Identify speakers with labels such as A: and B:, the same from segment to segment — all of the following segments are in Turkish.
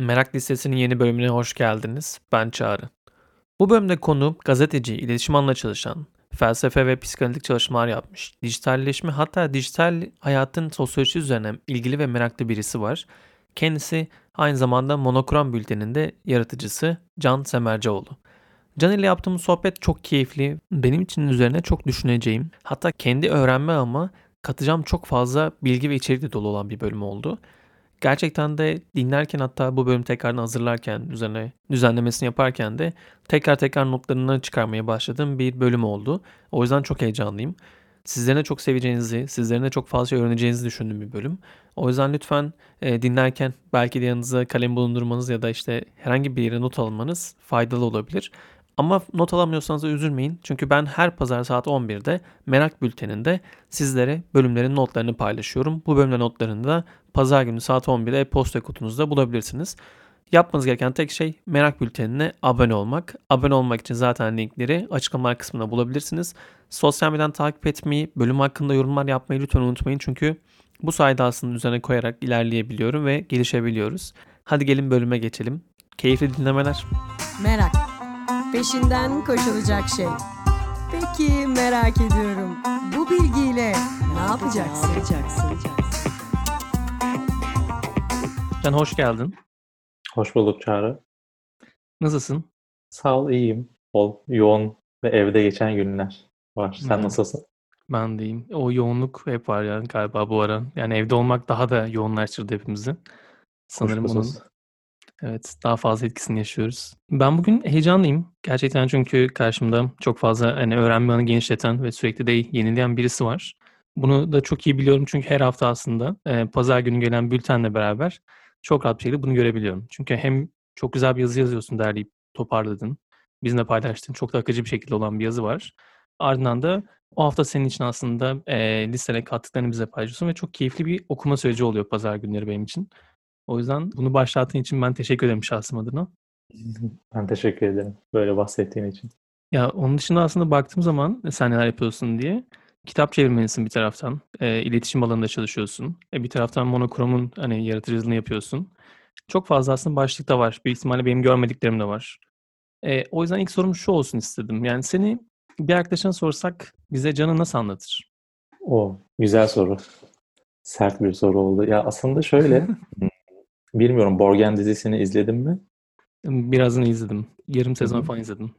A: Merak Listesi'nin yeni bölümüne hoş geldiniz. Ben Çağrı. Bu bölümde konu gazeteci, iletişim alanında çalışan, felsefe ve psikanalitik çalışmalar yapmış, dijitalleşme hatta dijital hayatın sosyolojisi üzerine ilgili ve meraklı birisi var. Kendisi aynı zamanda Monokrom Bülteni'nde yaratıcısı Can Semercioğlu. Can ile yaptığımız sohbet çok keyifli. Benim için üzerine çok düşüneceğim. Hatta kendi öğrenme ama katacağım çok fazla bilgi ve içerikle dolu olan bir bölüm oldu. Gerçekten de dinlerken hatta bu bölüm tekrardan hazırlarken, üzerine düzenlemesini yaparken de tekrar tekrar notlarını çıkarmaya başladığım bir bölüm oldu. O yüzden çok heyecanlıyım. Sizlerin de çok seveceğinizi, sizlerin de çok fazla öğreneceğinizi düşündüğüm bir bölüm. O yüzden lütfen e, dinlerken belki de yanınıza kalem bulundurmanız ya da işte herhangi bir yere not almanız faydalı olabilir. Ama not alamıyorsanız da üzülmeyin. Çünkü ben her pazar saat 11'de Merak Bülteni'nde sizlere bölümlerin notlarını paylaşıyorum. Bu bölümlerin notlarını da pazar günü saat 11'de posta kutunuzda bulabilirsiniz. Yapmanız gereken tek şey Merak Bülteni'ne abone olmak. Abone olmak için zaten linkleri açıklamalar kısmında bulabilirsiniz. Sosyal medyadan takip etmeyi, bölüm hakkında yorumlar yapmayı lütfen unutmayın. Çünkü bu sayede aslında üzerine koyarak ilerleyebiliyorum ve gelişebiliyoruz. Hadi gelin bölüme geçelim. Keyifli dinlemeler.
B: Merak. Peşinden koşulacak şey. Peki merak ediyorum. Bu bilgiyle ne yapacaksın?
A: Can hoş geldin.
C: Hoş bulduk Çağrı.
A: Nasılsın?
C: Sağ ol, iyiyim. Bol, yoğun ve evde geçen günler var. Sen
A: Hı.
C: nasılsın?
A: Ben deyim. O yoğunluk hep var yani galiba bu ara. Yani evde olmak daha da yoğunlaştırdı hepimizi. Sanırım
C: Kuşkusuz.
A: Evet daha fazla etkisini yaşıyoruz. Ben bugün heyecanlıyım. Gerçekten çünkü karşımda çok fazla hani öğrenme alanı genişleten ve sürekli de yenileyen birisi var. Bunu da çok iyi biliyorum çünkü her hafta aslında e, pazar günü gelen bültenle beraber çok rahat bir şekilde bunu görebiliyorum. Çünkü hem çok güzel bir yazı yazıyorsun derleyip toparladın. Bizimle paylaştığın çok da akıcı bir şekilde olan bir yazı var. Ardından da o hafta senin için aslında e, listene kattıklarını bize paylaşıyorsun ve çok keyifli bir okuma süreci oluyor pazar günleri benim için. O yüzden bunu başlattığın için ben teşekkür ederim şahsım adına.
C: Ben teşekkür ederim böyle bahsettiğin için.
A: Ya onun dışında aslında baktığım zaman e, sen neler yapıyorsun diye kitap çevirmenisin bir taraftan. E, iletişim alanında çalışıyorsun. E, bir taraftan monokromun hani yaratıcılığını yapıyorsun. Çok fazla aslında başlık da var. Büyük ihtimalle benim görmediklerim de var. E, o yüzden ilk sorum şu olsun istedim. Yani seni bir arkadaşına sorsak bize Can'ı nasıl anlatır?
C: O güzel soru. Sert bir soru oldu. Ya aslında şöyle, bilmiyorum Borgen dizisini izledin mi?
A: Birazını izledim. Yarım sezon
C: hı.
A: falan izledim.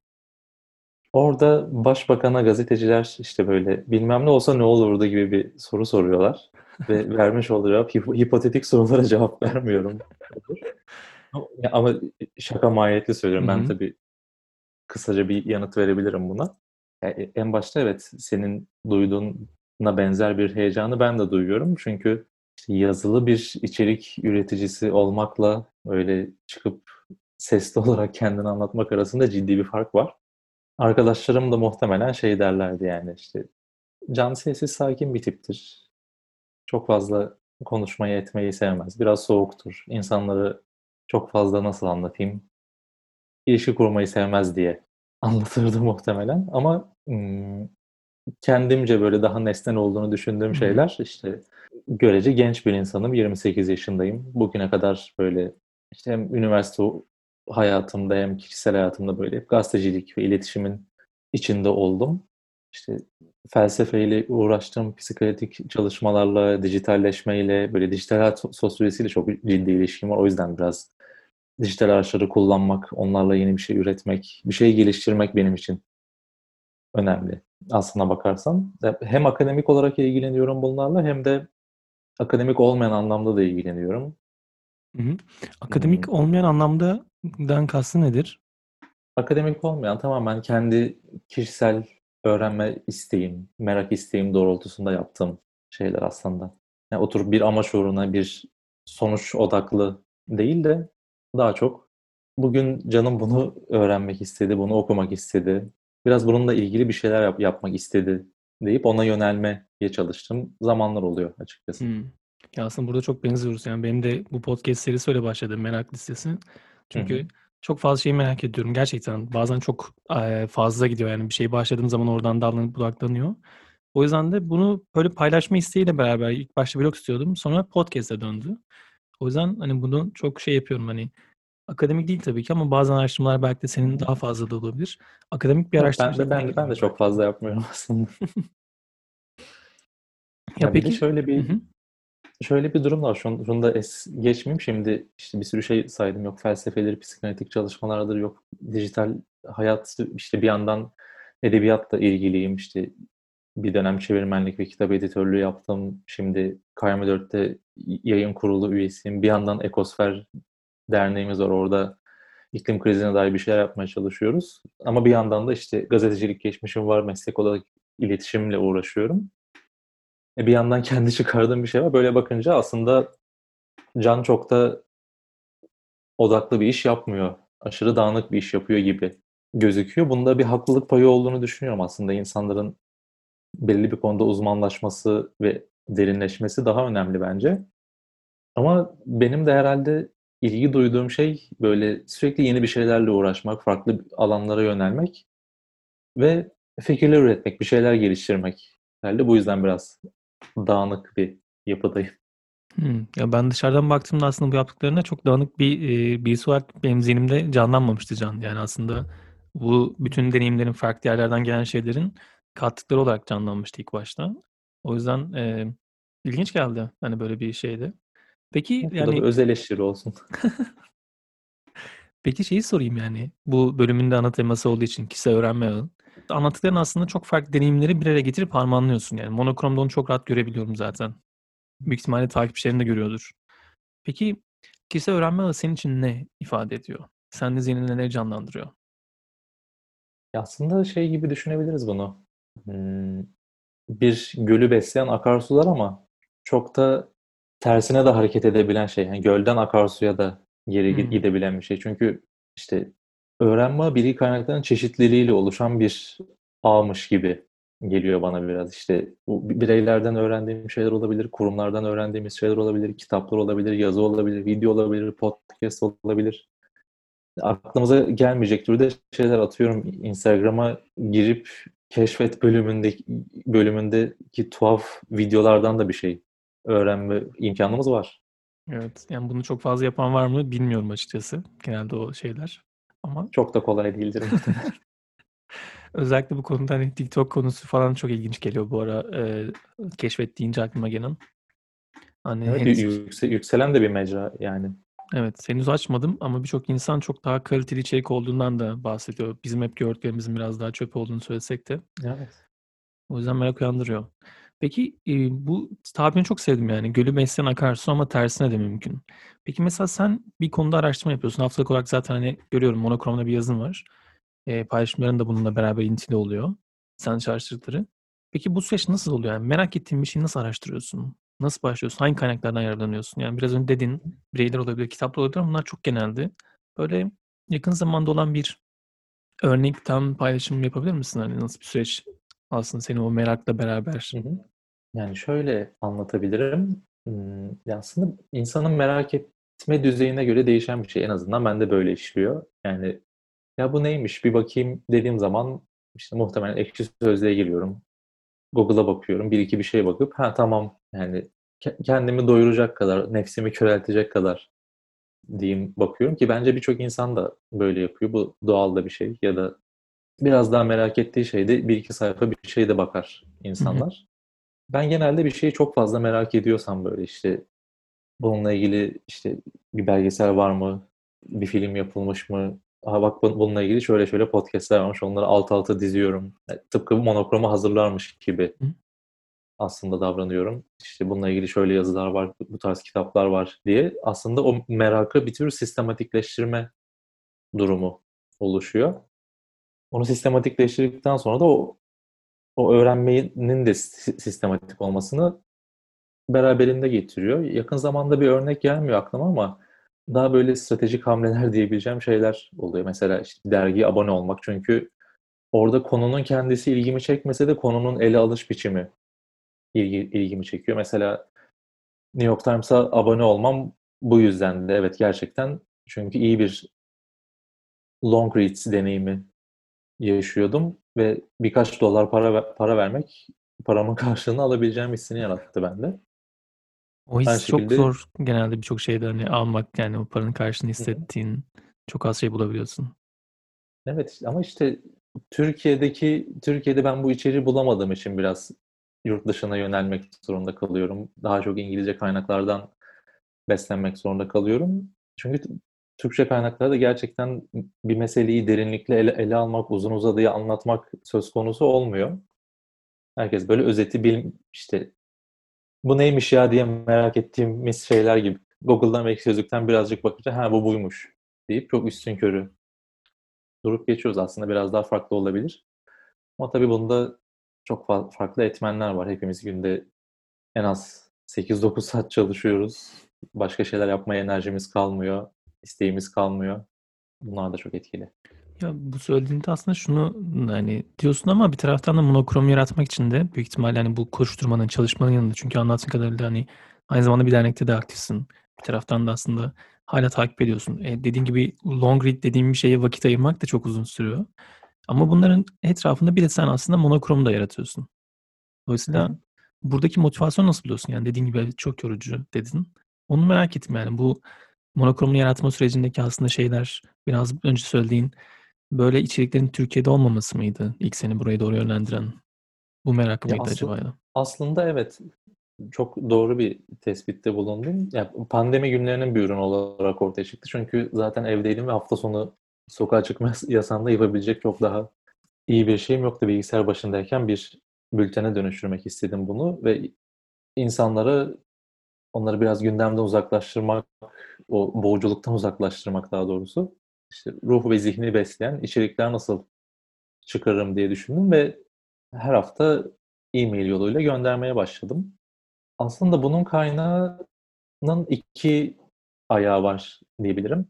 C: Orada başbakana gazeteciler işte böyle bilmem ne olsa ne olurdu gibi bir soru soruyorlar. Ve vermiş olduğu cevap hip- hipotetik sorulara cevap vermiyorum. Ama şaka mahiyetli söylüyorum.
A: Hı
C: Ben tabii kısaca bir yanıt verebilirim buna. Yani en başta evet senin duyduğuna benzer bir heyecanı ben de duyuyorum. Çünkü yazılı bir içerik üreticisi olmakla öyle çıkıp sesli olarak kendini anlatmak arasında ciddi bir fark var. Arkadaşlarım da muhtemelen şey derlerdi yani işte Can sessiz sakin bir tiptir. Çok fazla konuşmayı etmeyi sevmez. Biraz soğuktur. İnsanları çok fazla nasıl anlatayım? İlişki kurmayı sevmez diye anlatırdı muhtemelen. Ama kendimce böyle daha nesnel olduğunu düşündüğüm şeyler işte görece genç bir insanım. 28 yaşındayım. Bugüne kadar böyle işte hem üniversite hayatımda hem kişisel hayatımda böyle hep gazetecilik ve iletişimin içinde oldum. İşte felsefeyle uğraştım, psikanalitik çalışmalarla, dijitalleşmeyle, böyle dijital hayat so- sosyolojisiyle çok ciddi ilişkim var. O yüzden biraz dijital araçları kullanmak, onlarla yeni bir şey üretmek, bir şey geliştirmek benim için önemli. Aslına bakarsan hem akademik olarak ilgileniyorum bunlarla hem de akademik olmayan anlamda da ilgileniyorum.
A: Hı hı. Akademik
C: Hmm,
A: olmayan anlamdadan kastı nedir?
C: Akademik olmayan tamamen kendi kişisel öğrenme isteğim, merak isteğim doğrultusunda yaptığım şeyler aslında. Yani oturup bir amaç uğruna bir sonuç odaklı değil de daha çok bugün canım bunu öğrenmek istedi, bunu okumak istedi. Biraz bununla ilgili bir şeyler yap- yapmak istedi deyip ona yönelmeye çalıştığım zamanlar oluyor açıkçası.
A: Hmm. Ya aslında burada çok benziyoruz. Yani benim de bu podcast serisi öyle başladı merak listesi. Çünkü
C: hı.
A: çok fazla şeyi merak ediyorum gerçekten. Bazen çok eee, fazla gidiyor yani bir şey başladığım zaman oradan dallanıp budaklanıyor. O yüzden de bunu böyle paylaşma isteğiyle beraber ilk başta blog istiyordum. Sonra podcast'e döndü. O yüzden hani bunu çok şey yapıyorum hani Akademik değil tabii ki ama bazen araştırmalar belki de senin daha fazla da olabilir. Akademik bir
C: Yok, ben de ben de ben de çok fazla yapmıyorum aslında.
A: Ya
C: Ya bir de
A: peki
C: şöyle bir
A: hı.
C: şöyle bir durum var. Şunu, şunu da es geçmeyeyim. Şimdi işte bir sürü şey saydım. Yok felsefeleri, psikanalitik çalışmalardır, yok dijital hayat. İşte bir yandan edebiyatla ilgiliyim. İşte bir dönem çevirmenlik ve kitap editörlüğü yaptım. Şimdi K24'te yayın kurulu üyesiyim. Bir yandan Ekosfer derneğimiz var. Orada iklim krizine dair bir şeyler yapmaya çalışıyoruz. Ama bir yandan da işte gazetecilik geçmişim var. Meslek olarak iletişimle uğraşıyorum. E bir yandan kendi çıkardığım bir şey var. Böyle bakınca aslında Can çok da odaklı bir iş yapmıyor. Aşırı dağınık bir iş yapıyor gibi gözüküyor. Bunda bir haklılık payı olduğunu düşünüyorum aslında. insanların belli bir konuda uzmanlaşması ve derinleşmesi daha önemli bence. Ama benim de herhalde ilgi duyduğum şey böyle sürekli yeni bir şeylerle uğraşmak, farklı alanlara yönelmek ve fikirler üretmek, bir şeyler geliştirmek. Herhalde bu yüzden biraz dağınık bir yapıdayım.
A: Hımm. Ya, ben dışarıdan baktığımda aslında bu yaptıklarına çok dağınık bir, eee, birisi olarak benim zihnimde canlanmamıştı Can. Yani aslında bu bütün deneyimlerin, farklı yerlerden gelen şeylerin kattıkları olarak canlanmıştı ilk başta. O yüzden, eee, ilginç geldi, hani, böyle bir şeyde. Peki,
C: Bu da bir
A: yani
C: öz eleştiri olsun.
A: Peki şeyi sorayım yani, bu bölümün de ana teması olduğu için kişisel öğrenme ağı. Anlattıkların aslında çok farklı deneyimleri bir araya getirip harmanlıyorsun yani. Monokrom'da onu çok rahat görebiliyorum zaten. Büyük ihtimalle takipçilerin de görüyordur. Peki kişisel öğrenme ağı senin için ne ifade ediyor? Sende zihninde neleri canlandırıyor?
C: Ya, aslında şey gibi düşünebiliriz bunu. Hımm, bir gölü besleyen akarsular ama çok da tersine de hareket edebilen şey. Yani gölden akarsuya da geri gi
A: Hımm.
C: gidebilen bir şey. Çünkü işte öğrenme bilgi kaynaklarının çeşitliliğiyle oluşan bir ağmış gibi geliyor bana biraz. İşte bu bi bireylerden öğrendiğim şeyler olabilir, kurumlardan öğrendiğimiz şeyler olabilir, kitaplar olabilir, yazı olabilir, video olabilir, podcast olabilir. Aklımıza gelmeyecek türde şeyler atıyorum. Instagram'a girip keşfet bölümündeki bölümündeki tuhaf videolardan da bir şey öğrenme imkânımız var.
A: Evet, yani bunu çok fazla yapan var mı bilmiyorum açıkçası. Genelde o şeyler ama
C: Çok da kolay değildir.
A: Özellikle bu konuda, hani, TikTok konusu falan çok ilginç geliyor bu ara, eee, keşfet deyince aklıma gelen. Hani,
C: Evet,
A: henüz
C: yü yükse yükselen de bir mecra yani.
A: Evet, henüz açmadım ama birçok insan çok daha kaliteli içerik olduğundan da bahsediyor. Bizim hep gördüklerimizin biraz daha çöp olduğunu söylesek de.
C: Evet.
A: O yüzden merak uyandırıyor. Peki, eee, bu tabirini çok sevdim yani. Gölü besleyen akarsu ama tersine de mümkün. Peki mesela sen bir konuda araştırma yapıyorsun. Haftalık olarak zaten, hani, görüyorum monokromda bir yazın var. Eee, paylaşımların da bununla beraber ilintili oluyor, senin çalıştıkları. Peki bu süreç nasıl oluyor? Yani merak ettiğin bir şeyi nasıl araştırıyorsun? Nasıl başlıyorsun? Hangi kaynaklardan yararlanıyorsun? Yani biraz önce dedin, bireyler olabilir, kitaplar olabilir ama bunlar çok geneldi. Böyle yakın zamanda olan bir örnekten paylaşım yapabilir misin? Hani, nasıl bir süreç aslında seni o merakla beraber.
C: Yani şöyle anlatabilirim. Imm, ya, aslında insanın merak etme düzeyine göre değişen bir şey. En azından bende böyle işliyor. Yani, "Ya, bu neymiş, bir bakayım." dediğim zaman, işte, muhtemelen Ekşi Sözlük'e giriyorum. Google'a bakıyorum. 1-2 bir şeye bakıp, "Ha, tamam." Yani ke kendimi doyuracak kadar, nefsimi köreltecek kadar diyeyim, bakıyorum ki bence birçok insan da böyle yapıyor. Bu doğal da bir şey ya da biraz daha merak ettiği şeyde 1-2 sayfa bir şeye de bakar
A: Hı hı.
C: Ben genelde bir şeyi çok fazla merak ediyorsam, böyle, işte, bununla ilgili, işte, bir belgesel var mı, bir film yapılmış mı, "A, bak bu bununla ilgili şöyle şöyle podcast'ler varmış." Onları alt alta diziyorum. E, tıpkı monokroma hazırlarmış gibi
A: Hı.
C: aslında davranıyorum. İşte, bununla ilgili şöyle yazılar var, bu tarz kitaplar var diye aslında o merakı bir tür sistematikleştirme durumu oluşuyor. Onu sistematikleştirdikten sonra da o o öğrenmenin de si sistematik olmasını beraberinde getiriyor. Yakın zamanda bir örnek gelmiyor aklıma ama daha böyle stratejik hamleler diyebileceğim şeyler oluyor. Mesela, işte, dergiye abone olmak. Çünkü orada konunun kendisi ilgimi çekmese de konunun ele alış biçimi ilgi ilgimi çekiyor. Mesela New York Times'a abone olmam bu yüzdendi. Evet, gerçekten çünkü iyi bir long reads deneyimi yaşıyordum ve birkaç dolar para para vermek paramın karşılığını alabileceğim hissini yarattı bende.
A: O his çok
C: şekilde
A: zor genelde birçok şeyde, hani, almak, yani, o paranın karşılığını
C: Hı hı.
A: hissettiğin çok az şey bulabiliyorsun.
C: Evet, ama işte Türkiye'deki Türkiye'de ben bu içeriği bulamadığım için biraz yurt dışına yönelmek zorunda kalıyorum. Daha çok İngilizce kaynaklardan beslenmek zorunda kalıyorum. Çünkü Türkçe kaynaklarda gerçekten bir meseleyi derinlikle ele ele almak, uzun uzadıya anlatmak söz konusu olmuyor. Herkes böyle özeti bil işte, "Bu neymiş ya?" diye merak ettiğimiz şeyler gibi. Google'dan ve Sözlük'ten birazcık bakınca, "Ha, bu buymuş." deyip çok üstünkörü durup geçiyoruz. Aslında biraz daha farklı olabilir. Ama tabii bunda çok fa farklı etmenler var. Hepimiz günde en az 8-9 saat çalışıyoruz. Başka şeyler yapmaya enerjimiz kalmıyor, isteğimiz kalmıyor. Bunlar da çok etkili.
A: Ya, bu söylediğinde aslında şunu, hani, diyorsun ama bir taraftan da monokrom yaratmak için de büyük ihtimalle, hani, bu koşturmanın, çalışmanın yanında çünkü anlattığın kadarıyla, hani, aynı zamanda bir dernekte de aktifsin. Bir taraftan da aslında hâlâ takip ediyorsun. Eee, dediğin gibi long read dediğim bir şeye vakit ayırmak da çok uzun sürüyor. Ama bunların etrafında bir de sen aslında monokrom da yaratıyorsun. Dolayısıyla
C: hı.
A: buradaki motivasyonu nasıl buluyorsun? Yani, dediğin gibi, "Evet, çok yorucu." dedin. Onu merak ettim, yani. Bu monokromu yaratma sürecindeki aslında şeyler, biraz önce söylediğin, böyle içeriklerin Türkiye'de olmaması mıydı ilk seni buraya doğru yönlendiren? Bu merak mıydı
C: aslı
A: acaba ya?
C: aslında evet, çok doğru bir tespitte bulundun. Ya, pandemi günlerinin bir ürünü olarak ortaya çıktı. Çünkü zaten evdeydim ve hafta sonu sokağa çıkma yas yasağında yapabilecek çok daha iyi bir şeyim yoktu. Bilgisayar başındayken bir bültene dönüştürmek istedim bunu ve insanlara onları biraz gündemden uzaklaştırmak, o boğuculuktan uzaklaştırmak daha doğrusu, işte, ruh ve zihni besleyen içerikler nasıl çıkarırım diye düşündüm ve her hafta e-mail yoluyla göndermeye başladım. Aslında bunun kaynağının 2 ayağı var diyebilirim.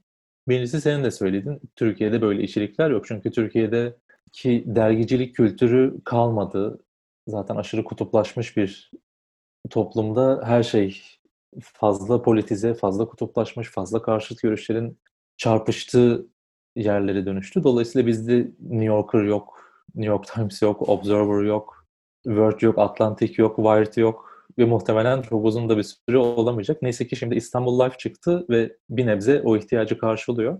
C: 1'incisi senin de söylediğin, Türkiye'de böyle içerikler yok. Çünkü Türkiye'deki dergicilik kültürü kalmadı. Zaten aşırı kutuplaşmış bir toplumda her şey fazla politize, fazla kutuplaşmış, fazla karşıt görüşlerin çarpıştığı yerlere dönüştü. Dolayısıyla bizde New Yorker yok, New York Times yok, Observer yok, Verge yok, Atlantic yok, Wired yok ve muhtemelen çok uzun da bir süre olamayacak. Neyse ki şimdi İstanbul Life çıktı ve bir nebze o ihtiyacı karşılıyor.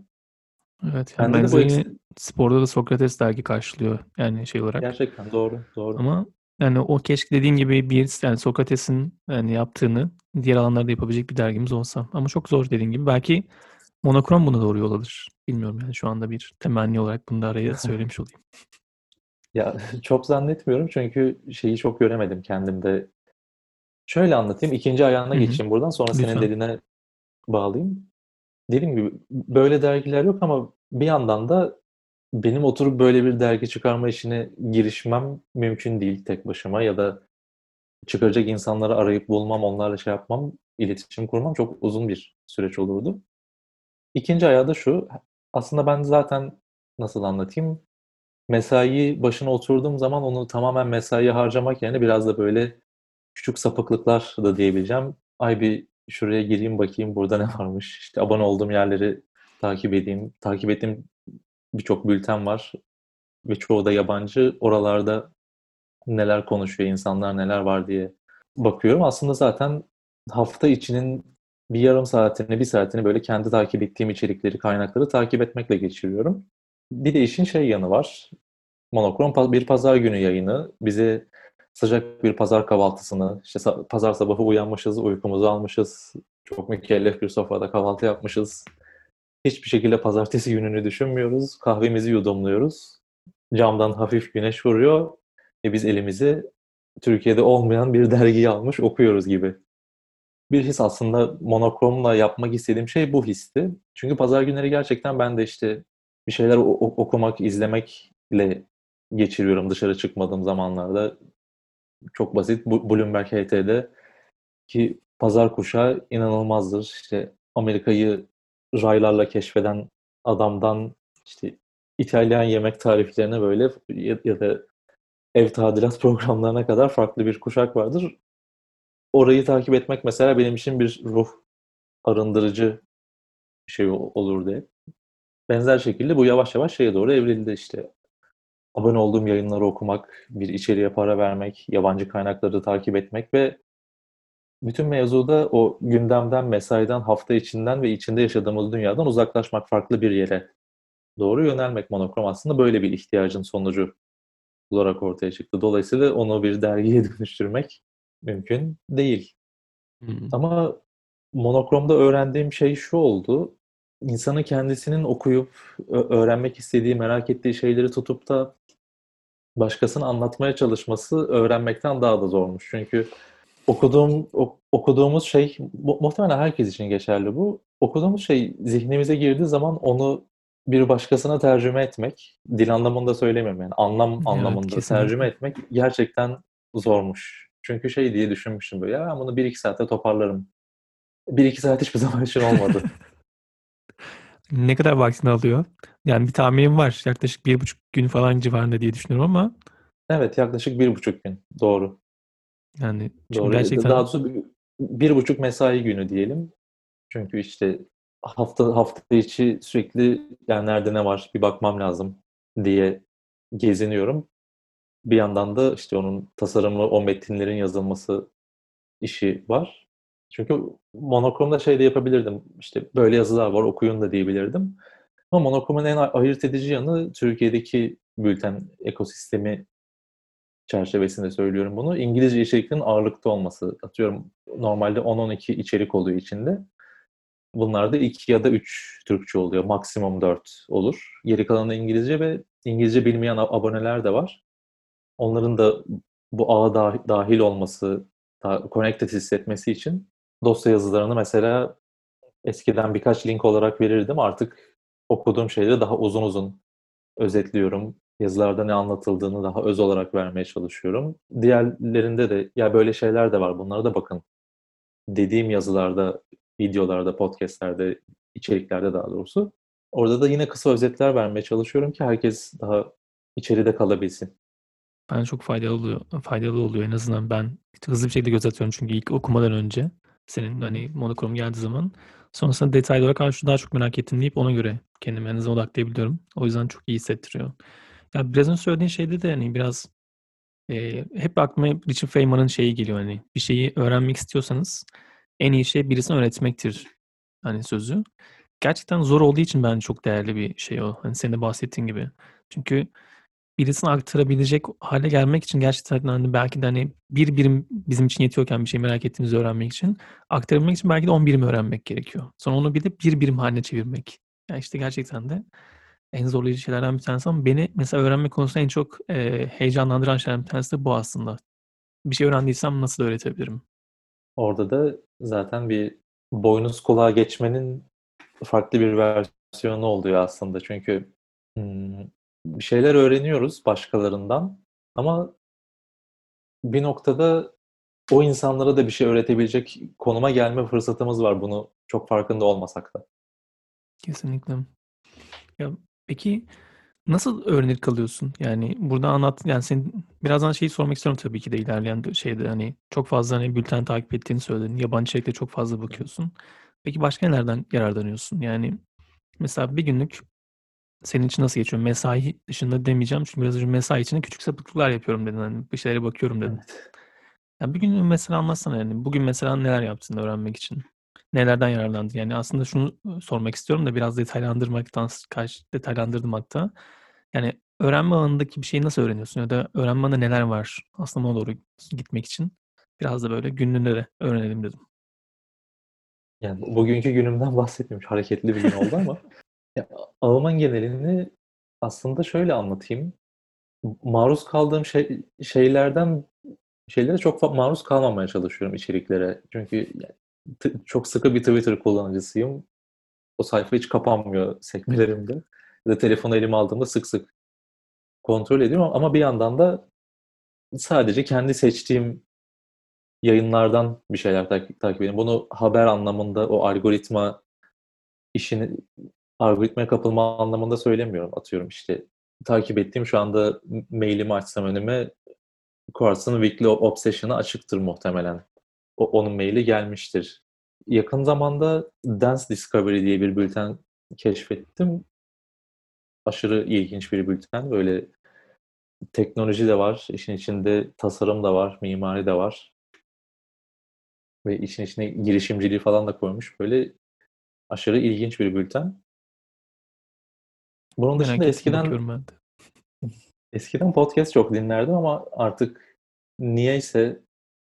A: Evet, yani,
C: Bende de bu
A: sporda da Sokrates dergi karşılıyor, yani, şey olarak.
C: Gerçekten doğru, doğru.
A: Ama, yani, o keşke dediğin gibi bir yani, Sokrates'in, hani, yaptığını diğer alanlarda yapabilecek bir dergimiz olsa. Ama çok zor dediğin gibi. Belki monokrom buna doğru yol alır. Bilmiyorum, yani, şu anda bir temenni olarak bunu da araya söylemiş olayım.
C: Ya, çok zannetmiyorum çünkü şeyi çok göremedim kendimde. Şöyle anlatayım, 2'nci ayağına
A: Hı hı.
C: geçeyim buradan, sonra senin
A: Lütfen.
C: dediğine bağlayayım. Dediğim gibi böyle dergiler yok ama bir yandan da benim oturup böyle bir dergi çıkarma işine girişmem mümkün değil tek başıma ya da çıkaracak insanları arayıp bulmam, onlarla şey yapmam, iletişim kurmam çok uzun bir süreç olurdu. 2'nci ayağı da şu, aslında ben zaten nasıl anlatayım, mesai başına oturduğum zaman onu tamamen mesaiye harcamak yerine biraz da böyle küçük sapıklıklar da diyebileceğim. Ay, bir şuraya gireyim bakayım burada ne varmış, işte, abone olduğum yerleri takip edeyim. Takip ettiğim birçok bülten var ve çoğu da yabancı. Oralarda neler konuşuyor insanlar, neler var diye bakıyorum. Aslında zaten hafta içinin bir yarım saatini, 1 saatini böyle kendi takip ettiğim içerikleri, kaynakları takip etmekle geçiriyorum. Bir de işin şey yanı var, monokrom bir pazar günü yayını. Bize sıcak bir pazar kahvaltısını, işte, pazar sabahı uyanmışız, uykumuzu almışız, çok mükellef bir sofrada kahvaltı yapmışız. Hiçbir şekilde pazartesi gününü düşünmüyoruz, kahvemizi yudumluyoruz. Camdan hafif güneş vuruyor ve biz elimize Türkiye'de olmayan bir dergiyi almış okuyoruz gibi. Bir his aslında monokromla yapmak istediğim şey bu histi. Çünkü pazar günleri gerçekten ben de, işte, bir şeyler okumak, izlemekle geçiriyorum dışarı çıkmadığım zamanlarda. Çok basit, Bloomberg HT'deki pazar kuşağı inanılmazdır. İşte, Amerika'yı raylarla keşfeden adamdan, işte, İtalyan yemek tariflerine böyle ya ya da ev tadilat programlarına kadar farklı bir kuşak vardır. Orayı takip etmek mesela benim için bir ruh arındırıcı şey o olurdu hep. Benzer şekilde bu yavaş yavaş şeye doğru evrildi, işte. Abone olduğum yayınları okumak, bir içeriğe para vermek, yabancı kaynakları takip etmek ve bütün mevzu da o gündemden, mesaiden, hafta içinden ve içinde yaşadığımız dünyadan uzaklaşmak, farklı bir yere doğru yönelmek monokrom aslında böyle bir ihtiyacın sonucu olarak ortaya çıktı. Dolayısıyla onu bir dergiye dönüştürmek mümkün değil.
A: Hımm.
C: Ama monokromda öğrendiğim şey şu oldu. İnsanın kendisinin okuyup öğrenmek istediği, merak ettiği şeyleri tutup da başkasına anlatmaya çalışması öğrenmekten daha da zormuş. Çünkü okuduğum ok okuduğumuz şey mu muhtemelen herkes için geçerli bu. Okuduğumuz şey zihnimize girdiği zaman onu bir başkasına tercüme etmek, dil anlamında söylemiyorum yani anlam
A: Evet,
C: anlamında
A: kesinlikle.
C: tercüme etmek gerçekten zormuş. Çünkü şey diye düşünmüştüm böyle, ya ben bunu 1-2 saatte toparlarım. 1-2 saat hiçbir zaman için olmadı.
A: Ne kadar vaktini alıyor? Yani bir tahminim var. Yaklaşık 1,5 gün falan civarında diye düşünüyorum ama
C: Evet, yaklaşık 1,5 gün. Doğru.
A: Yani
C: Doğru.
A: gerçekten
C: Daha doğrusu bir 1,5 mesai günü diyelim. Çünkü işte hafta hafta içi sürekli yani nerede ne var bir bakmam lazım diye geziniyorum. Bir yandan da işte onun tasarımı, o metinlerin yazılması işi var. Çünkü monokromda şey de yapabilirdim. İşte böyle yazılar var okuyun da diyebilirdim. Ama monokromun en ayırt edici yanı Türkiye'deki bülten ekosistemi çerçevesinde söylüyorum bunu. İngilizce içeriklerin ağırlıkta olması. Atıyorum normalde 10-12 içerik oluyor içinde. Bunlarda 2 ya da 3 Türkçe oluyor. Maksimum 4 olur. Geri kalanı İngilizce ve İngilizce bilmeyen aboneler de var. Onların da bu ağa dah- dahil olması, connected hissetmesi için dosya yazılarını mesela eskiden birkaç link olarak verirdim. Artık okuduğum şeyleri daha uzun uzun özetliyorum. Yazılarda ne anlatıldığını daha öz olarak vermeye çalışıyorum. Diğerlerinde de ya böyle şeyler de var bunlara da bakın dediğim yazılarda, videolarda, podcastlerde, içeriklerde daha doğrusu. Orada da yine kısa özetler vermeye çalışıyorum ki herkes daha içeride kalabilsin.
A: bence çok faydalı oluyor. Faydalı oluyor en azından ben hızlı bir şekilde göz atıyorum çünkü ilk okumadan önce senin hani monokrom geldiği zaman sonrasında detaylı olarak "A, şunu daha çok merak ettim." deyip ona göre kendimi en azından odaklayabiliyorum. O yüzden çok iyi hissettiriyor. Ya biraz önce söylediğin şeyde de hani biraz eee, hep aklıma Richard Feynman'ın şeyi geliyor hani bir şeyi öğrenmek istiyorsanız en iyi şey birisine öğretmektir hani sözü. Gerçekten zor olduğu için bence çok değerli bir şey o. Hani senin de bahsettiğin gibi. Çünkü birisine aktarabilecek hale gelmek için gerçekten hani belki de hani bir birim bizim için yetiyorken bir şey merak ettiğimizi öğrenmek için aktarabilmek için belki de 10 birim öğrenmek gerekiyor. Sonra onu bir de bir birim haline çevirmek. Ya işte gerçekten de en zorlayıcı şeylerden bir tanesi ama beni mesela öğrenme konusunda en çok eee, heyecanlandıran şeylerden bir tanesi de bu aslında. Bir şey öğrendiysem nasıl öğretebilirim?
C: Orada da zaten bir boynuz kulağa geçmenin farklı bir versiyonu oluyor aslında. Çünkü hmm, bir şeyler öğreniyoruz başkalarından ama bir noktada o insanlara da bir şey öğretebilecek konuma gelme fırsatımız var bunu çok farkında olmasak da.
A: Kesinlikle. Ya peki nasıl öğrenir kalıyorsun? Yani burada anlat yani senin birazdan şeyi sormak istiyorum tabii ki de ilerleyen de şeyde hani çok fazla hani bülten takip ettiğini söyledin. Yabancı içerikte çok fazla bakıyorsun. Peki başka nelerden yararlanıyorsun? Yani mesela bir günlük senin için nasıl geçiyor? Mesai dışında demeyeceğim çünkü biraz önce mesai içinde küçük sapıklıklar yapıyorum dedin. Hani bir şeylere bakıyorum dedin.
C: Evet.
A: Ya bir günü mesela anlatsana yani. Bugün mesela neler yaptın öğrenmek için? Nelerden yararlandın? Yani aslında şunu sormak istiyorum da biraz detaylandırmaktan kaç detaylandırdım hatta. Yani öğrenme alanındaki bir şeyi nasıl öğreniyorsun ya da öğrenme alanında neler var? Aslında ona doğru gitmek için biraz da böyle günlüğünde de öğrenelim dedim.
C: Yani bu- bugünkü günümden bahsetmiyorum. Hareketli bir gün oldu ama ya, ağımın genelini aslında şöyle anlatayım. Maruz kaldığım şey, şeylerden şeylere çok maruz kalmamaya çalışıyorum içeriklere. Çünkü yani çok sıkı bir Twitter kullanıcısıyım. O sayfa hiç kapanmıyor sekmelerimde. Ya da telefonu elime aldığımda sık sık kontrol ediyorum ama bir yandan da sadece kendi seçtiğim yayınlardan bir şeyler takip, takip ediyorum. Bunu haber anlamında o algoritma işini algoritmaya kapılma anlamında söylemiyorum. Atıyorum işte takip ettiğim şu anda mailimi açsam önüme Quartz'ın Weekly Obsession'ı açıktır muhtemelen. O, onun maili gelmiştir. Yakın zamanda Dance Discovery diye bir bülten keşfettim. Aşırı ilginç bir bülten. Böyle teknoloji de var, işin içinde tasarım da var, mimari de var. ve işin içine girişimciliği falan da koymuş. Böyle aşırı ilginç bir bülten. Bunun
A: Merak
C: dışında
A: ettim
C: eskiden
A: bakıyorum ben de.
C: eskiden podcast çok dinlerdim ama artık niyeyse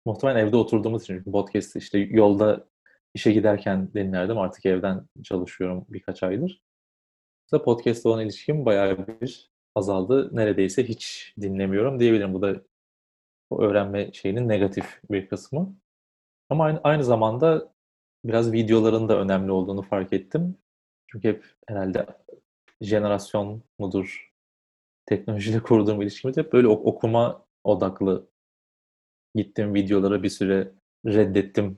C: muhtemelen evde oturduğumuz için çünkü podcast işte yolda işe giderken dinlerdim. Artık evden çalışıyorum birkaç aydır. Mesela podcast'la olan ilişkim bayağı bir azaldı. Neredeyse hiç dinlemiyorum diyebilirim. Bu da o öğrenme şeyinin negatif bir kısmı. Ama aynı, aynı zamanda biraz videoların da önemli olduğunu fark ettim. Çünkü hep herhalde jenerasyon mudur, teknolojiyle kurduğum ilişkimiz hep böyle ok- okuma odaklı gittim videolara bir süre reddettim.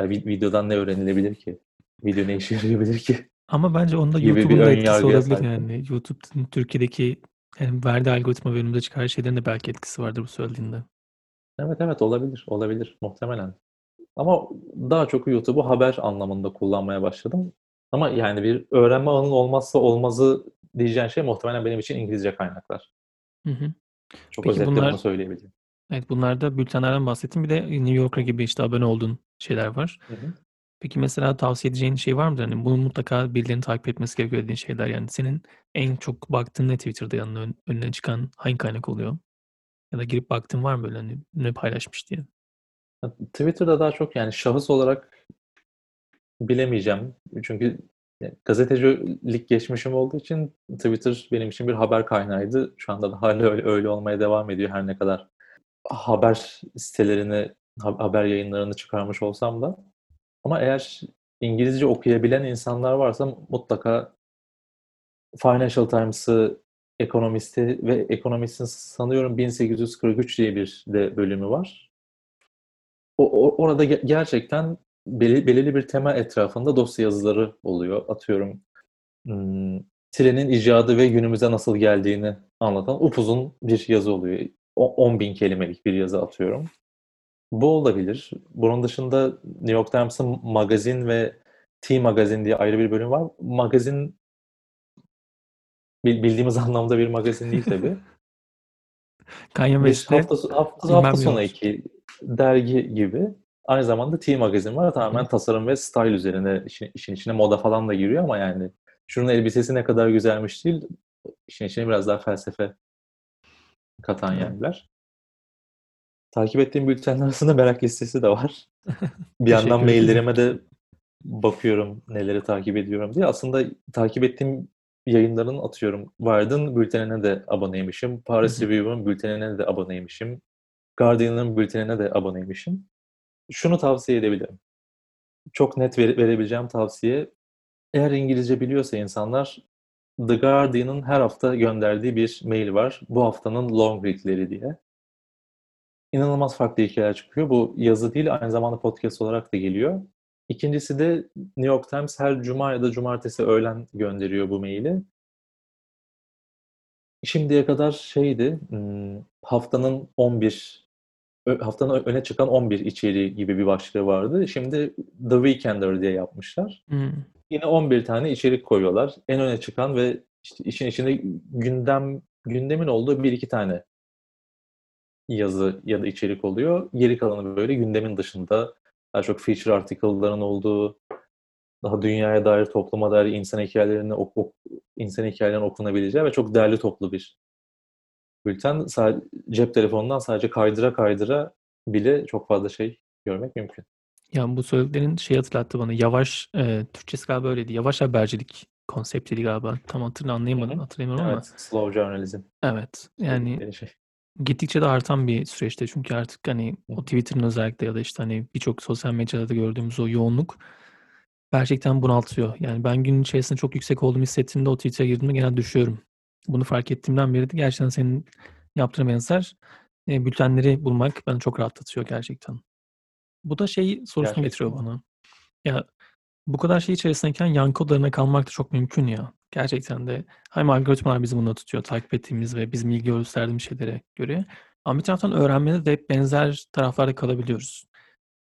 C: Ya vi- videodan ne öğrenilebilir ki? Video ne işe yarayabilir ki?
A: Ama bence onda YouTube'un da etkisi olabilir
C: sahipim.
A: yani. YouTube'un Türkiye'deki yani verdiği algoritma ve önümüze çıkan şeylerin de belki etkisi vardır bu söylediğinde.
C: Evet evet olabilir, olabilir muhtemelen. Ama daha çok YouTube'u haber anlamında kullanmaya başladım. Ama yani bir öğrenme ağının olmazsa olmazı diyeceğin şey muhtemelen benim için İngilizce kaynaklar.
A: Hı hı.
C: Çok
A: Peki
C: özetle
A: bunlar
C: bunu söyleyebilirim.
A: Evet bunlarda bültenlerden bahsettim. Bir de New Yorker gibi işte abone olduğun şeyler var.
C: Hı hı.
A: Peki mesela tavsiye edeceğin şey var mıdır? Hani bunu mutlaka birilerinin takip etmesi gerekiyor dediğin şeyler. Yani senin en çok baktığın ne Twitter'da yanına ön- önüne çıkan hangi kaynak oluyor? Ya da girip baktığın var mı böyle hani ne paylaşmış diye?
C: Twitter'da daha çok yani şahıs olarak bilemeyeceğim. Çünkü gazetecilik geçmişim olduğu için Twitter benim için bir haber kaynağıydı. Şu anda da hala öyle, öyle olmaya devam ediyor her ne kadar haber sitelerini, ha- haber yayınlarını çıkarmış olsam da. Ama eğer İngilizce okuyabilen insanlar varsa mutlaka Financial Times'ı, Economist'i ve Economist'in sanıyorum 1843 diye bir de bölümü var. O, o- orada ge- gerçekten beli- belirli bir tema etrafında dosya yazıları oluyor. Atıyorum hmm, trenin icadı ve günümüze nasıl geldiğini anlatan upuzun bir yazı oluyor. O- 10 bin kelimelik bir yazı atıyorum. Bu olabilir. Bunun dışında New York Times'ın magazin ve T-Magazin diye ayrı bir bölüm var. Magazin bil- bildiğimiz anlamda bir magazin değil tabii.
A: Kanye
C: Bir
A: West'le
C: hafta, hafta, hafta sonu eki dergi gibi. Aynı zamanda T-Magazin var. Tamamen tasarım ve style üzerine işin, işin içine moda falan da giriyor ama yani şunun elbisesi ne kadar güzelmiş değil. işin içine biraz daha felsefe katan yerler. Takip ettiğim bültenler arasında merak listesi de var. Bir yandan maillerime de bakıyorum neleri takip ediyorum diye. Aslında takip ettiğim yayınların atıyorum. Wired'ın bültenine de aboneymişim. Paris. Review'un bültenine de aboneymişim. Guardian'ın bültenine de aboneymişim. Şunu tavsiye edebilirim. Çok net vere- verebileceğim tavsiye. Eğer İngilizce biliyorsa insanlar The Guardian'ın her hafta gönderdiği bir mail var. Bu haftanın long read'leri diye. İnanılmaz farklı hikayeler çıkıyor. Bu yazı değil aynı zamanda podcast olarak da geliyor. İkincisi de New York Times her cuma ya da cumartesi öğlen gönderiyor bu maili. Şimdiye kadar şeydi hmm, haftanın 11 ö- haftanın öne çıkan 11 içeriği gibi bir başlığı vardı. Şimdi The Weekender diye yapmışlar.
A: Hmm.
C: Yine 11 tane içerik koyuyorlar. En öne çıkan ve işte işin içinde gündem gündemin olduğu bir iki tane yazı ya da içerik oluyor. Geri kalanı böyle gündemin dışında daha çok feature article'ların olduğu, daha dünyaya dair, topluma dair insan hikayelerini ok, ok- insan hikayelerinin okunabileceği ve çok değerli toplu bir bülten. Sa- cep telefonundan sadece kaydıra kaydıra bile çok fazla şey görmek mümkün.
A: Ya bu söylediklerin şey hatırlattı bana. Yavaş, e, Türkçesi galiba öyleydi. Yavaş habercilik konseptiydi galiba. Tam hatırla anlayamadım,
C: hı.
A: hatırlayamıyorum ama.
C: Evet, slow journalism
A: Evet. Yani
C: şey.
A: gittikçe de artan bir süreçte. Çünkü artık hani o. Twitter'ın özellikle ya da işte hani birçok sosyal medyada da gördüğümüz o yoğunluk gerçekten bunaltıyor. Yani ben gün içerisinde çok yüksek olduğumu hissettiğimde o Twitter'a girdiğimde genelde düşüyorum. Bunu fark ettiğimden beri de gerçekten senin yaptığına benzer e, bültenleri bulmak beni çok rahatlatıyor gerçekten. Bu da şey sorusunu getiriyor bana. Ya bu kadar şey içerisindeyken yankı odalarına kalmak da çok mümkün ya. Gerçekten de hem algoritmalar bizi bunda tutuyor. Takip ettiğimiz ve bizim ilgi gösterdiğimiz şeylere göre. Ama bir taraftan öğrenmede de hep benzer taraflarda kalabiliyoruz.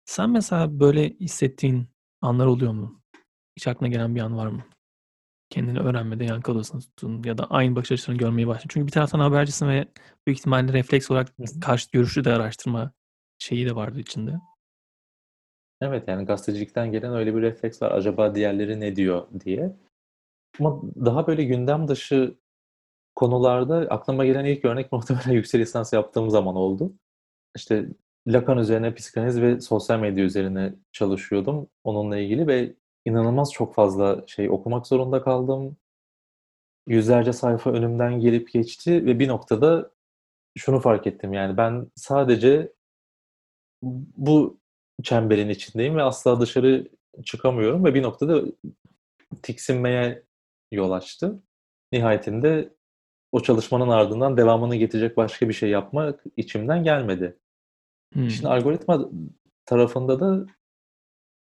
A: Sen mesela böyle hissettiğin anlar oluyor mu? Hiç aklına gelen bir an var mı? Kendini öğrenmede yankı odasına tuttun ya da aynı bakış açılarını görmeye başladın. Çünkü bir taraftan habercisin ve büyük ihtimalle refleks olarak karşı görüşü de araştırma şeyi de vardı içinde.
C: Evet, yani gazetecilikten gelen öyle bir refleks var. Acaba diğerleri ne diyor diye. Ama daha böyle gündem dışı konularda aklıma gelen ilk örnek muhtemelen yüksek lisans yaptığım zaman oldu. İşte Lacan üzerine psikanaliz ve sosyal medya üzerine çalışıyordum onunla ilgili ve inanılmaz çok fazla şey okumak zorunda kaldım. Yüzlerce sayfa önümden gelip geçti ve bir noktada şunu fark ettim yani ben sadece bu çemberin içindeyim ve asla dışarı çıkamıyorum ve bir noktada tiksinmeye yol açtı. Nihayetinde o çalışmanın ardından devamını getirecek başka bir şey yapmak içimden gelmedi.
A: Hımm.
C: İşin algoritma tarafında da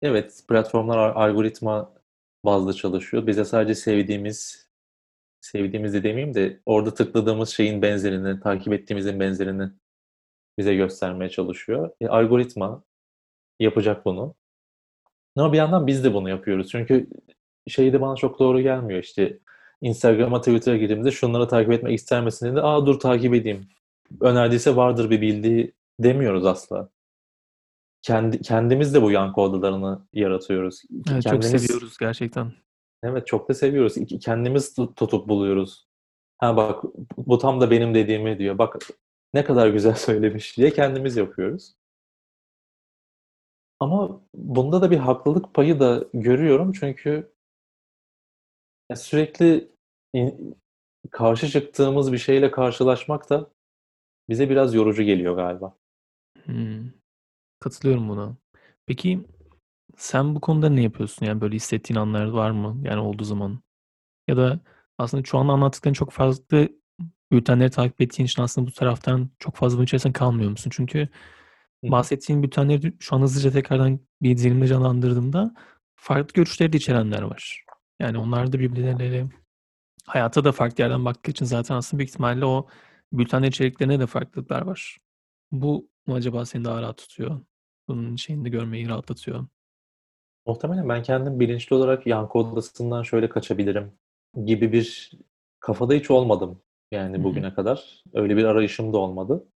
C: evet, platformlar ar algoritma bazlı çalışıyor. Bize sadece sevdiğimiz, sevdiğimiz de demeyeyim de orada tıkladığımız şeyin benzerini, takip ettiğimizin benzerini bize göstermeye çalışıyor. E, algoritma yapacak bunu. Ama bir yandan biz de bunu yapıyoruz. Çünkü şey de bana çok doğru gelmiyor işte Instagram'a, Twitter'a girdiğimde şunları takip etmek ister misin dedi. Aa dur takip edeyim. Önerdiyse vardır bir bildiği demiyoruz asla. Kendi, kendimiz de bu yankı odalarını yaratıyoruz.
A: Evet, çok
C: kendimiz,
A: seviyoruz gerçekten.
C: Evet çok da seviyoruz. Kendimiz tut- tutup buluyoruz. Ha bak bu tam da benim dediğimi diyor. Bak ne kadar güzel söylemiş diye kendimiz yapıyoruz. Ama bunda da bir haklılık payı da görüyorum çünkü sürekli karşı çıktığımız bir şeyle karşılaşmak da bize biraz yorucu geliyor galiba.
A: Hımm. Katılıyorum buna. Peki sen bu konuda ne yapıyorsun? Yani, böyle hissettiğin anlar var mı? Yani, olduğu zaman? Ya da aslında şu anda anlattıkların çok farklı bültenleri takip ettiğin için aslında bu taraftan çok fazla bunun içerisinde kalmıyor musun? Çünkü Bahsettiğin bültenleri şu an hızlıca tekrardan bir zihnimde canlandırdığımda farklı görüşleri de içerenler var. Yani, onlar da birbirleriyle hayata da farklı yerden baktığı için zaten aslında büyük ihtimalle o bültenlerin içeriklerine de farklılıklar var. Bu mu acaba seni daha rahat tutuyor? Bunun şeyini de görmeyi rahatlatıyor.
C: Muhtemelen ben kendim bilinçli olarak yankı odasından şöyle kaçabilirim gibi bir kafada hiç olmadım yani bugüne kadar. Öyle bir arayışım da olmadı.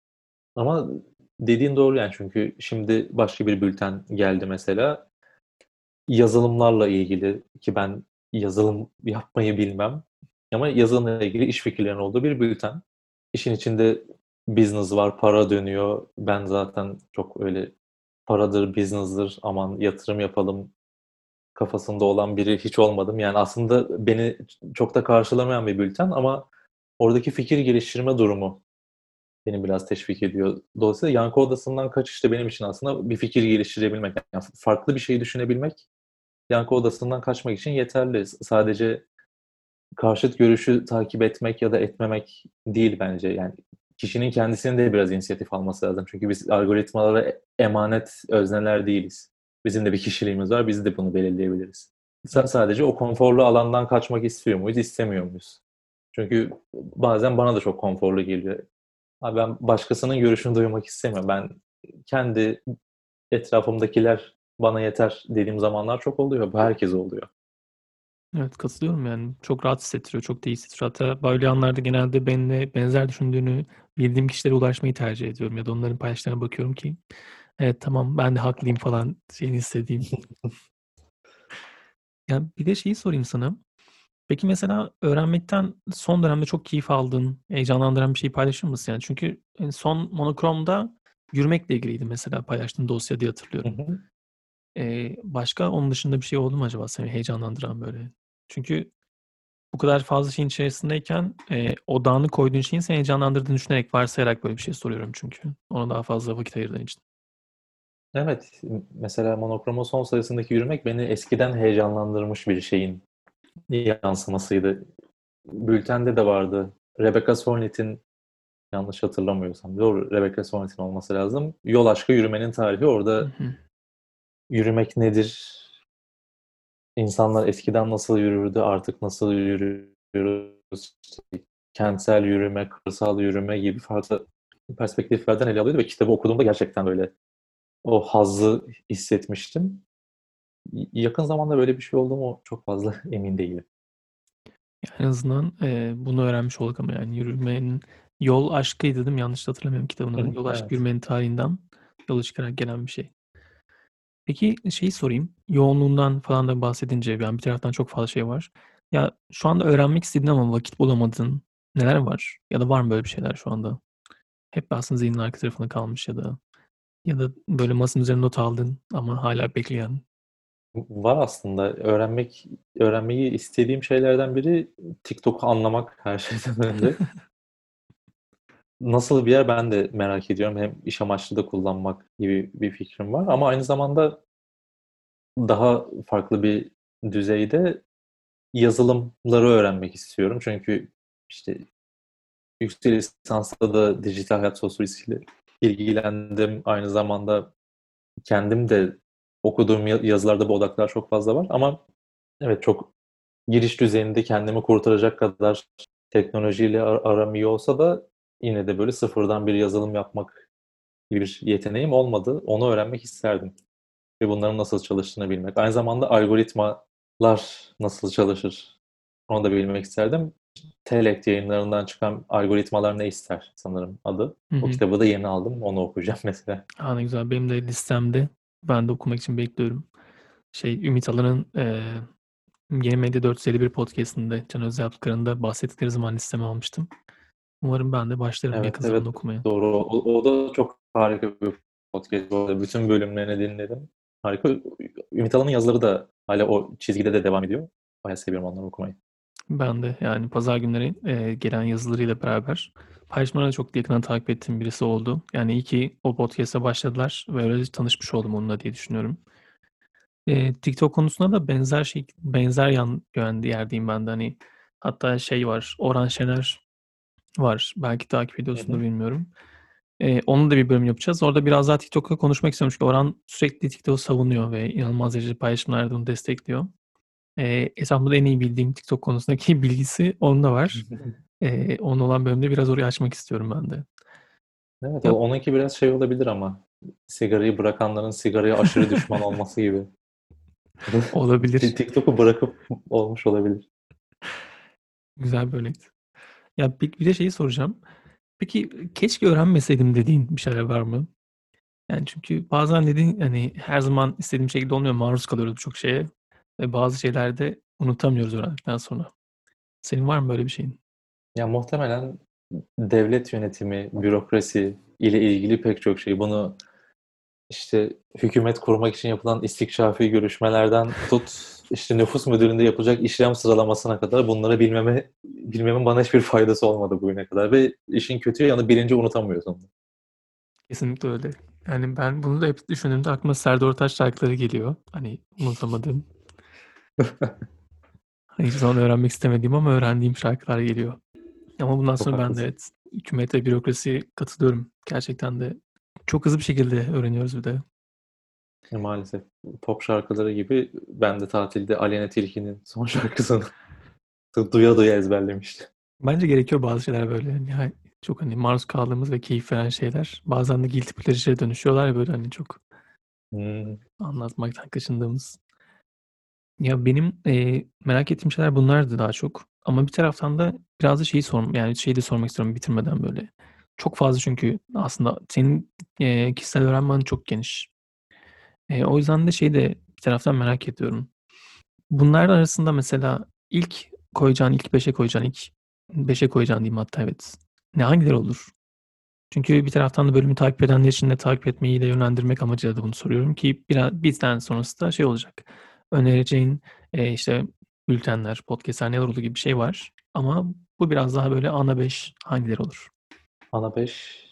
C: Ama dediğin doğru yani çünkü şimdi başka bir bülten geldi mesela. Yazılımlarla ilgili ki ben yazılım yapmayı bilmem ama yazılımla ilgili iş fikirlerinin olduğu bir bülten. İşin içinde business var, para dönüyor. Ben zaten çok öyle paradır, business'dır, aman yatırım yapalım kafasında olan biri hiç olmadım. Yani aslında beni çok da karşılamayan bir bülten ama oradaki fikir geliştirme durumu beni biraz teşvik ediyor. Dolayısıyla yankı odasından kaçış da benim için aslında bir fikir geliştirebilmek. Yani farklı bir şey düşünebilmek yankı odasından kaçmak için yeterli. Sadece karşıt görüşü takip etmek ya da etmemek değil bence. Yani kişinin kendisinin de biraz inisiyatif alması lazım. Çünkü biz algoritmalara emanet özneler değiliz. Bizim de bir kişiliğimiz var. Biz de bunu belirleyebiliriz. Sa- sadece o konforlu alandan kaçmak istiyor muyuz, istemiyor muyuz? Çünkü bazen bana da çok konforlu geliyor. Abi ben başkasının görüşünü duymak istemiyorum. Ben kendi etrafımdakiler bana yeter dediğim zamanlar çok oluyor. Bu herkese oluyor.
A: Evet, katılıyorum yani. Çok rahat hissettiriyor, çok da iyi hissettiriyor. Hatta böyle anlarda genelde benimle benzer düşündüğünü bildiğim kişilere ulaşmayı tercih ediyorum ya da onların paylaştıklarına bakıyorum ki evet tamam ben de haklıyım falan şeyini hissedeyim. Ya bir de şeyi sorayım sana. Peki mesela öğrenmekten son dönemde çok keyif aldığın, heyecanlandıran bir şeyi paylaşır mısın? Yani çünkü en son monokromda yürümekle ilgiliydi mesela paylaştığın dosya diye
C: Hı
A: hatırlıyorum.
C: hı.
A: Eee, başka onun dışında bir şey oldu mu acaba seni heyecanlandıran böyle? Çünkü bu kadar fazla şeyin içerisindeyken eee, odağını koyduğun şeyin seni heyecanlandırdığını düşünerek, varsayarak böyle bir şey soruyorum çünkü. Ona daha fazla vakit ayırdığın için.
C: Evet, mesela monokromo son sayısındaki yürümek beni eskiden heyecanlandırmış bir şeyin yansımasıydı. Bültende de vardı. Rebecca Solnit'in yanlış hatırlamıyorsam doğru Rebecca Solnit'in olması lazım. Yol aşkı yürümenin tarihi.
A: Hı
C: Orada
A: hı.
C: yürümek nedir? İnsanlar eskiden nasıl yürürdü, artık nasıl yürüyoruz? Kentsel yürüme, kırsal yürüme gibi farklı perspektiflerden ele alıyordu ve kitabı okuduğumda gerçekten böyle o hazzı hissetmiştim. Yakın zamanda böyle bir şey oldu mu çok fazla emin değilim.
A: En azından eee, bunu öğrenmiş olduk ama yani yürümenin yol aşkıydı değil mi? Yanlış hatırlamıyorum kitabın
C: Hı
A: adını.
C: hı,
A: Yol aşkı
C: evet.
A: yürümenin tarihinden yola çıkarak gelen bir şey. Peki şeyi sorayım. Yoğunluğundan falan da bahsedince yani bir taraftan çok fazla şey var. Ya şu anda öğrenmek istediğin ama vakit bulamadığın neler var? Ya da var mı böyle bir şeyler şu anda? Hep aslında zihnin arka tarafında kalmış ya da ya da böyle masanın üzerine not aldın ama hala bekleyen.
C: Var aslında. Öğrenmek öğrenmeyi istediğim şeylerden biri TikTok'u anlamak her şeyden önce. Nasıl bir yer ben de merak ediyorum. Hem iş amaçlı da kullanmak gibi bir fikrim var ama aynı zamanda daha farklı bir düzeyde yazılımları öğrenmek istiyorum. Çünkü işte yüksek lisansta da dijital hayat sosyolojisiyle ilgilendim. Aynı zamanda kendim de okuduğum yazılarda bu odaklar çok fazla var ama evet çok giriş düzeyinde kendimi kurtaracak kadar teknolojiyle ar- aram iyi olsa da yine de böyle sıfırdan bir yazılım yapmak gibi bir yeteneğim olmadı. Onu öğrenmek isterdim. Ve bunların nasıl çalıştığını bilmek. Aynı zamanda algoritmalar nasıl çalışır onu da bilmek isterdim. Telekt yayınlarından çıkan algoritmalar ne ister sanırım adı.
A: Hı
C: O
A: hı.
C: kitabı da yeni aldım. Onu okuyacağım mesela.
A: Aa, ne güzel. Benim de listemde. Ben de okumak için bekliyorum. Şey Ümit Alan'ın eee Yeni Medya 451 podcastinde Can Özyaptıkar'ın da bahsettikleri zaman listeme almıştım. Umarım ben de başlarım
C: Evet
A: yakın
C: evet
A: zamanda okumaya.
C: doğru. O, o da çok harika bir podcast. Bütün bölümlerini dinledim. Harika. Ümit Alan'ın yazıları da hala o çizgide de devam ediyor. Bayağı seviyorum onları okumayı.
A: Ben de yani pazar günleri eee, gelen yazılarıyla beraber paylaşımlarını da çok yakından takip ettiğim birisi oldu. Yani iyi ki o podcast'a başladılar ve öyle tanışmış oldum onunla diye düşünüyorum. Eee, TikTok konusunda da benzer şey benzer yan yön yerdeyim ben de hani hatta şey var Orhan Şener var. Belki takip
C: Hı
A: ediyorsundur
C: hı.
A: bilmiyorum. Eee, onun da bir bölüm yapacağız. Orada biraz daha TikTok'ta konuşmak istiyorum çünkü Orhan sürekli TikTok'u savunuyor ve inanılmaz derecede paylaşımlarda onu destekliyor. Eee, etrafımda en iyi bildiğim TikTok konusundaki bilgisi onda var. Eee, onun olan bölümde biraz orayı açmak istiyorum ben de.
C: Evet,
A: Ya
C: onunki biraz şey olabilir ama sigarayı bırakanların sigaraya aşırı düşman olması gibi.
A: olabilir.
C: TikTok'u bırakıp olmuş olabilir.
A: Güzel bir örnekti. Ya bir, bir de şeyi soracağım. Peki keşke öğrenmeseydim dediğin bir şeyler var mı? Yani çünkü bazen dediğin hani her zaman istediğim şekilde olmuyor. Maruz kalıyoruz birçok şeye. Ve bazı şeylerde unutamıyoruz öğrendikten sonra. Senin var mı böyle bir şeyin?
C: Ya muhtemelen devlet yönetimi, bürokrasi ile ilgili pek çok şey. Bunu işte hükümet kurmak için yapılan istikşafi görüşmelerden tut işte nüfus müdürlüğünde yapılacak işlem sıralamasına kadar bunları bilmeme bilmemin bana hiçbir faydası olmadı bugüne kadar ve işin kötü yanı bilince unutamıyorsun.
A: Kesinlikle öyle. Yani ben bunu da hep düşündüğümde aklıma Serdar Ortaç şarkıları geliyor. Hani unutamadığım. Hiçbir zaman öğrenmek istemediğim ama öğrendiğim şarkılar geliyor. Ama bundan
C: Çok
A: sonra ben de
C: haklısın.
A: evet hükümet ve bürokrasi katılıyorum. Gerçekten de çok hızlı bir şekilde öğreniyoruz bir de.
C: E, Maalesef pop şarkıları gibi ben de tatilde Aleyna Tilki'nin son şarkısını duya duya ezberlemiştim.
A: Bence gerekiyor bazı şeyler böyle. Yani çok hani maruz kaldığımız ve keyif veren şeyler. Bazen de guilty pleasure'e dönüşüyorlar ya böyle hani çok
C: Hmm.
A: anlatmaktan kaçındığımız. Ya benim eee, merak ettiğim şeyler bunlardı daha çok. Ama bir taraftan da biraz da şeyi sorm yani şeyi de sormak istiyorum bitirmeden böyle. Çok fazla çünkü aslında senin eee, kişisel öğrenme çok geniş. Eee, o yüzden de şeyi de bir taraftan merak ediyorum. Bunlar arasında mesela ilk koyacağın, ilk 5'e koyacağın, ilk 5'e koyacağın diyeyim hatta evet. Ne hangileri olur? Çünkü bir taraftan da bölümü takip edenler için de takip etmeyi de yönlendirmek amacıyla da bunu soruyorum ki bir, bizden sonrası da şey olacak. Önereceğin e, işte bültenler, podcastler neler olur gibi bir şey var. Ama bu biraz daha böyle ana 5 hangileri olur?
C: Ana 5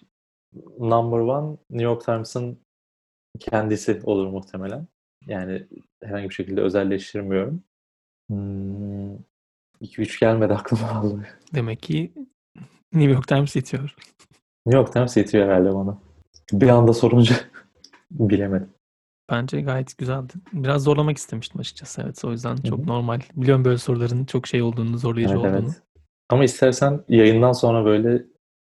C: number one New York Times'ın kendisi olur muhtemelen. Yani herhangi bir şekilde özelleştirmiyorum. Hmm, 2-3 gelmedi aklıma vallahi.
A: Demek ki New York Times yetiyor.
C: New York Times yetiyor herhalde bana. Bir anda sorunca bilemedim.
A: Bence gayet güzeldi. Biraz zorlamak istemiştim açıkçası evet. O yüzden çok
C: hı.
A: normal. Biliyorum böyle soruların çok şey olduğunu, zorlayıcı
C: Evet
A: olduğunu.
C: evet. Ama istersen yayından sonra böyle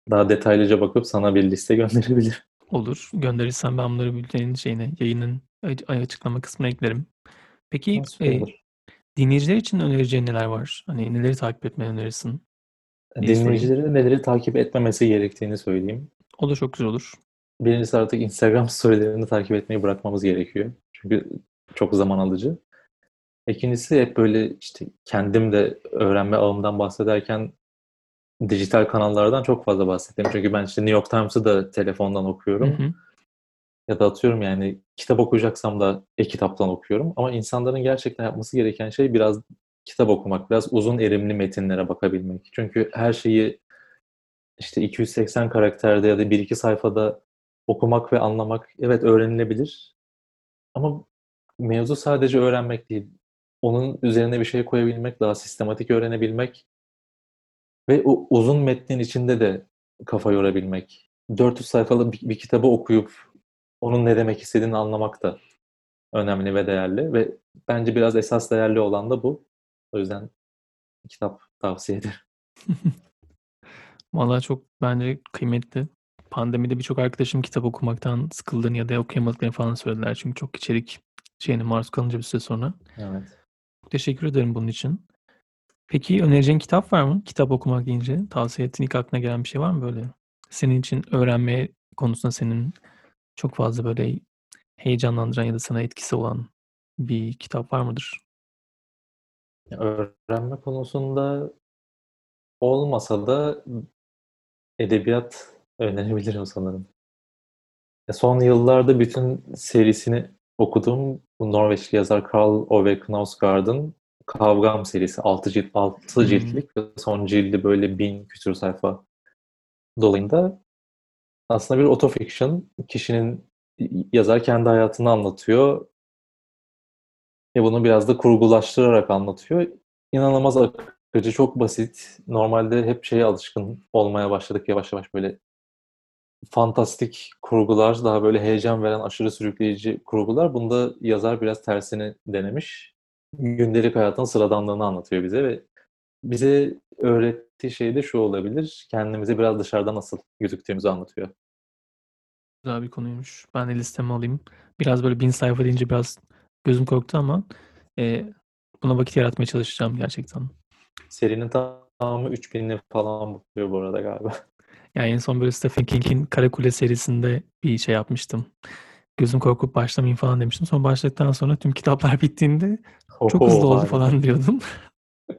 C: daha detaylıca bakıp sana bir liste gönderebilirim.
A: Olur. Gönderirsen ben bunları bültenin şeyine, yayının açıklama kısmına eklerim. Peki e,
C: olur.
A: dinleyiciler için önereceğin neler var? Hani neleri takip etmeyi önerirsin?
C: Dinleyicilere neleri takip etmemesi gerektiğini söyleyeyim.
A: O da çok güzel olur.
C: Birincisi artık Instagram storylerini takip etmeyi bırakmamız gerekiyor. Çünkü çok zaman alıcı. İkincisi hep böyle işte kendim de öğrenme ağımdan bahsederken dijital kanallardan çok fazla bahsettim. Çünkü ben işte New York Times'ı da telefondan
A: Hı
C: okuyorum.
A: hı.
C: Ya da atıyorum yani kitap okuyacaksam da e-kitaptan okuyorum. Ama insanların gerçekten yapması gereken şey biraz kitap okumak, biraz uzun erimli metinlere bakabilmek. Çünkü her şeyi işte 280 karakterde ya da 1-2 sayfada okumak ve anlamak evet öğrenilebilir. Ama mevzu sadece öğrenmek değil. Onun üzerine bir şey koyabilmek, daha sistematik öğrenebilmek ve o uzun metnin içinde de kafa yorabilmek. 400 sayfalık bir, bir kitabı okuyup onun ne demek istediğini anlamak da önemli ve değerli ve bence biraz esas değerli olan da bu. O yüzden kitap tavsiye ederim.
A: Vallahi çok bence kıymetli. Pandemide birçok arkadaşım kitap okumaktan sıkıldığını ya da okuyamadıklarını falan söylediler. Çünkü çok içerik şeyine maruz kalınca bir süre sonra.
C: Evet.
A: Teşekkür ederim bunun için. Peki önereceğin kitap var mı? Kitap okumak deyince tavsiye ettiğin ilk aklına gelen bir şey var mı böyle? Senin için öğrenme konusunda senin çok fazla böyle heyecanlandıran ya da sana etkisi olan bir kitap var mıdır?
C: Öğrenme konusunda olmasa da edebiyat önerebilirim sanırım. Ya Son yıllarda bütün serisini okudum. Bu Norveçli yazar Karl Ove Knausgaard'ın Kavgam serisi 6 cilt, 6
A: Hmm.
C: ciltlik ve son cildi böyle bin küsur sayfa dolayında aslında bir otofiction. Kişinin yazar kendi hayatını anlatıyor ve bunu biraz da kurgulaştırarak anlatıyor. İnanılmaz akıcı, çok basit. Normalde hep şeye alışkın olmaya başladık yavaş yavaş böyle fantastik kurgular, daha böyle heyecan veren, aşırı sürükleyici kurgular. Bunda yazar biraz tersini denemiş. Gündelik hayatın sıradanlığını anlatıyor bize ve bize öğrettiği şey de şu olabilir. Kendimizi biraz dışarıda nasıl gözüktüğümüzü anlatıyor.
A: Güzel bir konuymuş. Ben de listeme alayım. Biraz böyle bin sayfa deyince biraz gözüm korktu ama e, buna vakit yaratmaya çalışacağım gerçekten.
C: Serinin tamamı 3000'li falan buluyor bu arada galiba.
A: Yani en son böyle Stephen King'in Karakule serisinde bir şey yapmıştım. Gözüm korkup başlamayayım falan demiştim. Sonra başladıktan sonra tüm kitaplar bittiğinde çok hızlı
C: Oho,
A: oldu
C: harika.
A: falan diyordum.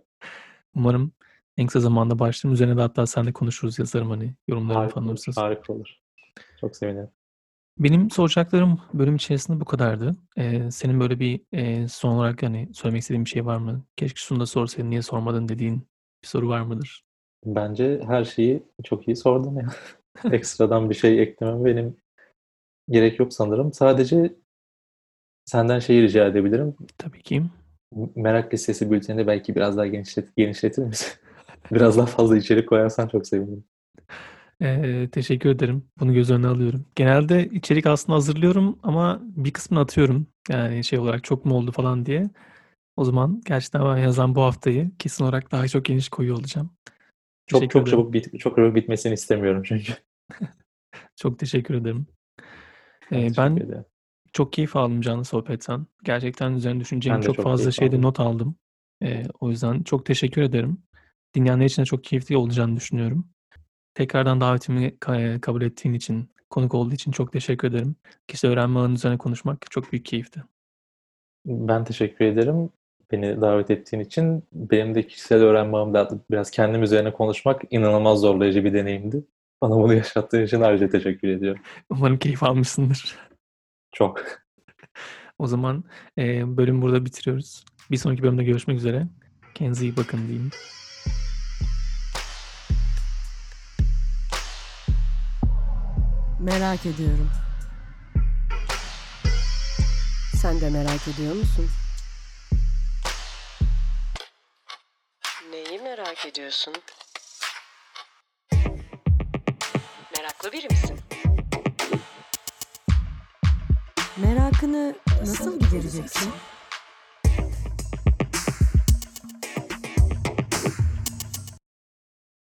A: Umarım en kısa zamanda başlarım. Üzerine de hatta sen de konuşuruz yazarım hani yorumlarım
C: Harika
A: falan
C: olur,
A: olursa.
C: harika olur. Çok sevinirim.
A: Benim soracaklarım bölüm içerisinde bu kadardı. Ee, senin böyle bir e, son olarak hani söylemek istediğin bir şey var mı? Keşke şunu da sorsaydın niye sormadın dediğin bir soru var mıdır?
C: Bence her şeyi çok iyi sordun ya. Ekstradan bir şey eklemem benim gerek yok sanırım. Sadece senden şeyi rica edebilirim.
A: Tabii ki.
C: Merak Listesi bültenini belki biraz daha genişlet, genişletir misin? Biraz daha fazla içerik koyarsan çok sevinirim.
A: Ee, teşekkür ederim. Bunu göz önüne alıyorum. Genelde içerik aslında hazırlıyorum ama bir kısmını atıyorum. Yani şey olarak çok mu oldu falan diye. O zaman gerçekten ben yazan bu haftayı kesin olarak daha çok geniş koyuyor olacağım.
C: Çok
A: Teşekkür
C: çok
A: ederim.
C: çabuk bit çok çabuk bitmesini istemiyorum çünkü.
A: Çok teşekkür ederim. Ee,
C: teşekkür
A: ben
C: ederim.
A: çok keyif aldım canlı sohbetten. Gerçekten üzerine düşüneceğim çok
C: çok
A: fazla şeyde
C: aldım.
A: not aldım. Ee, o yüzden çok teşekkür ederim. Dinleyenler için de çok keyifli olacağını düşünüyorum. Tekrardan davetimi ka- kabul ettiğin için, konuk olduğu için çok teşekkür ederim. Kişisel öğrenme alanı üzerine konuşmak çok büyük keyifti.
C: Ben teşekkür ederim beni davet ettiğin için. Benim de kişisel öğrenme ağımda biraz kendim üzerine konuşmak inanılmaz zorlayıcı bir deneyimdi. Bana bunu yaşattığın için ayrıca teşekkür ediyorum.
A: Umarım keyif almışsındır.
C: Çok.
A: O zaman e, bölüm burada bitiriyoruz. Bir sonraki bölümde görüşmek üzere. Kendinize iyi bakın diyeyim.
B: Merak ediyorum. Sen de merak ediyor musun?
D: Merak ediyorsun? Meraklı biri misin?
B: Merakını nasıl gidereceksin?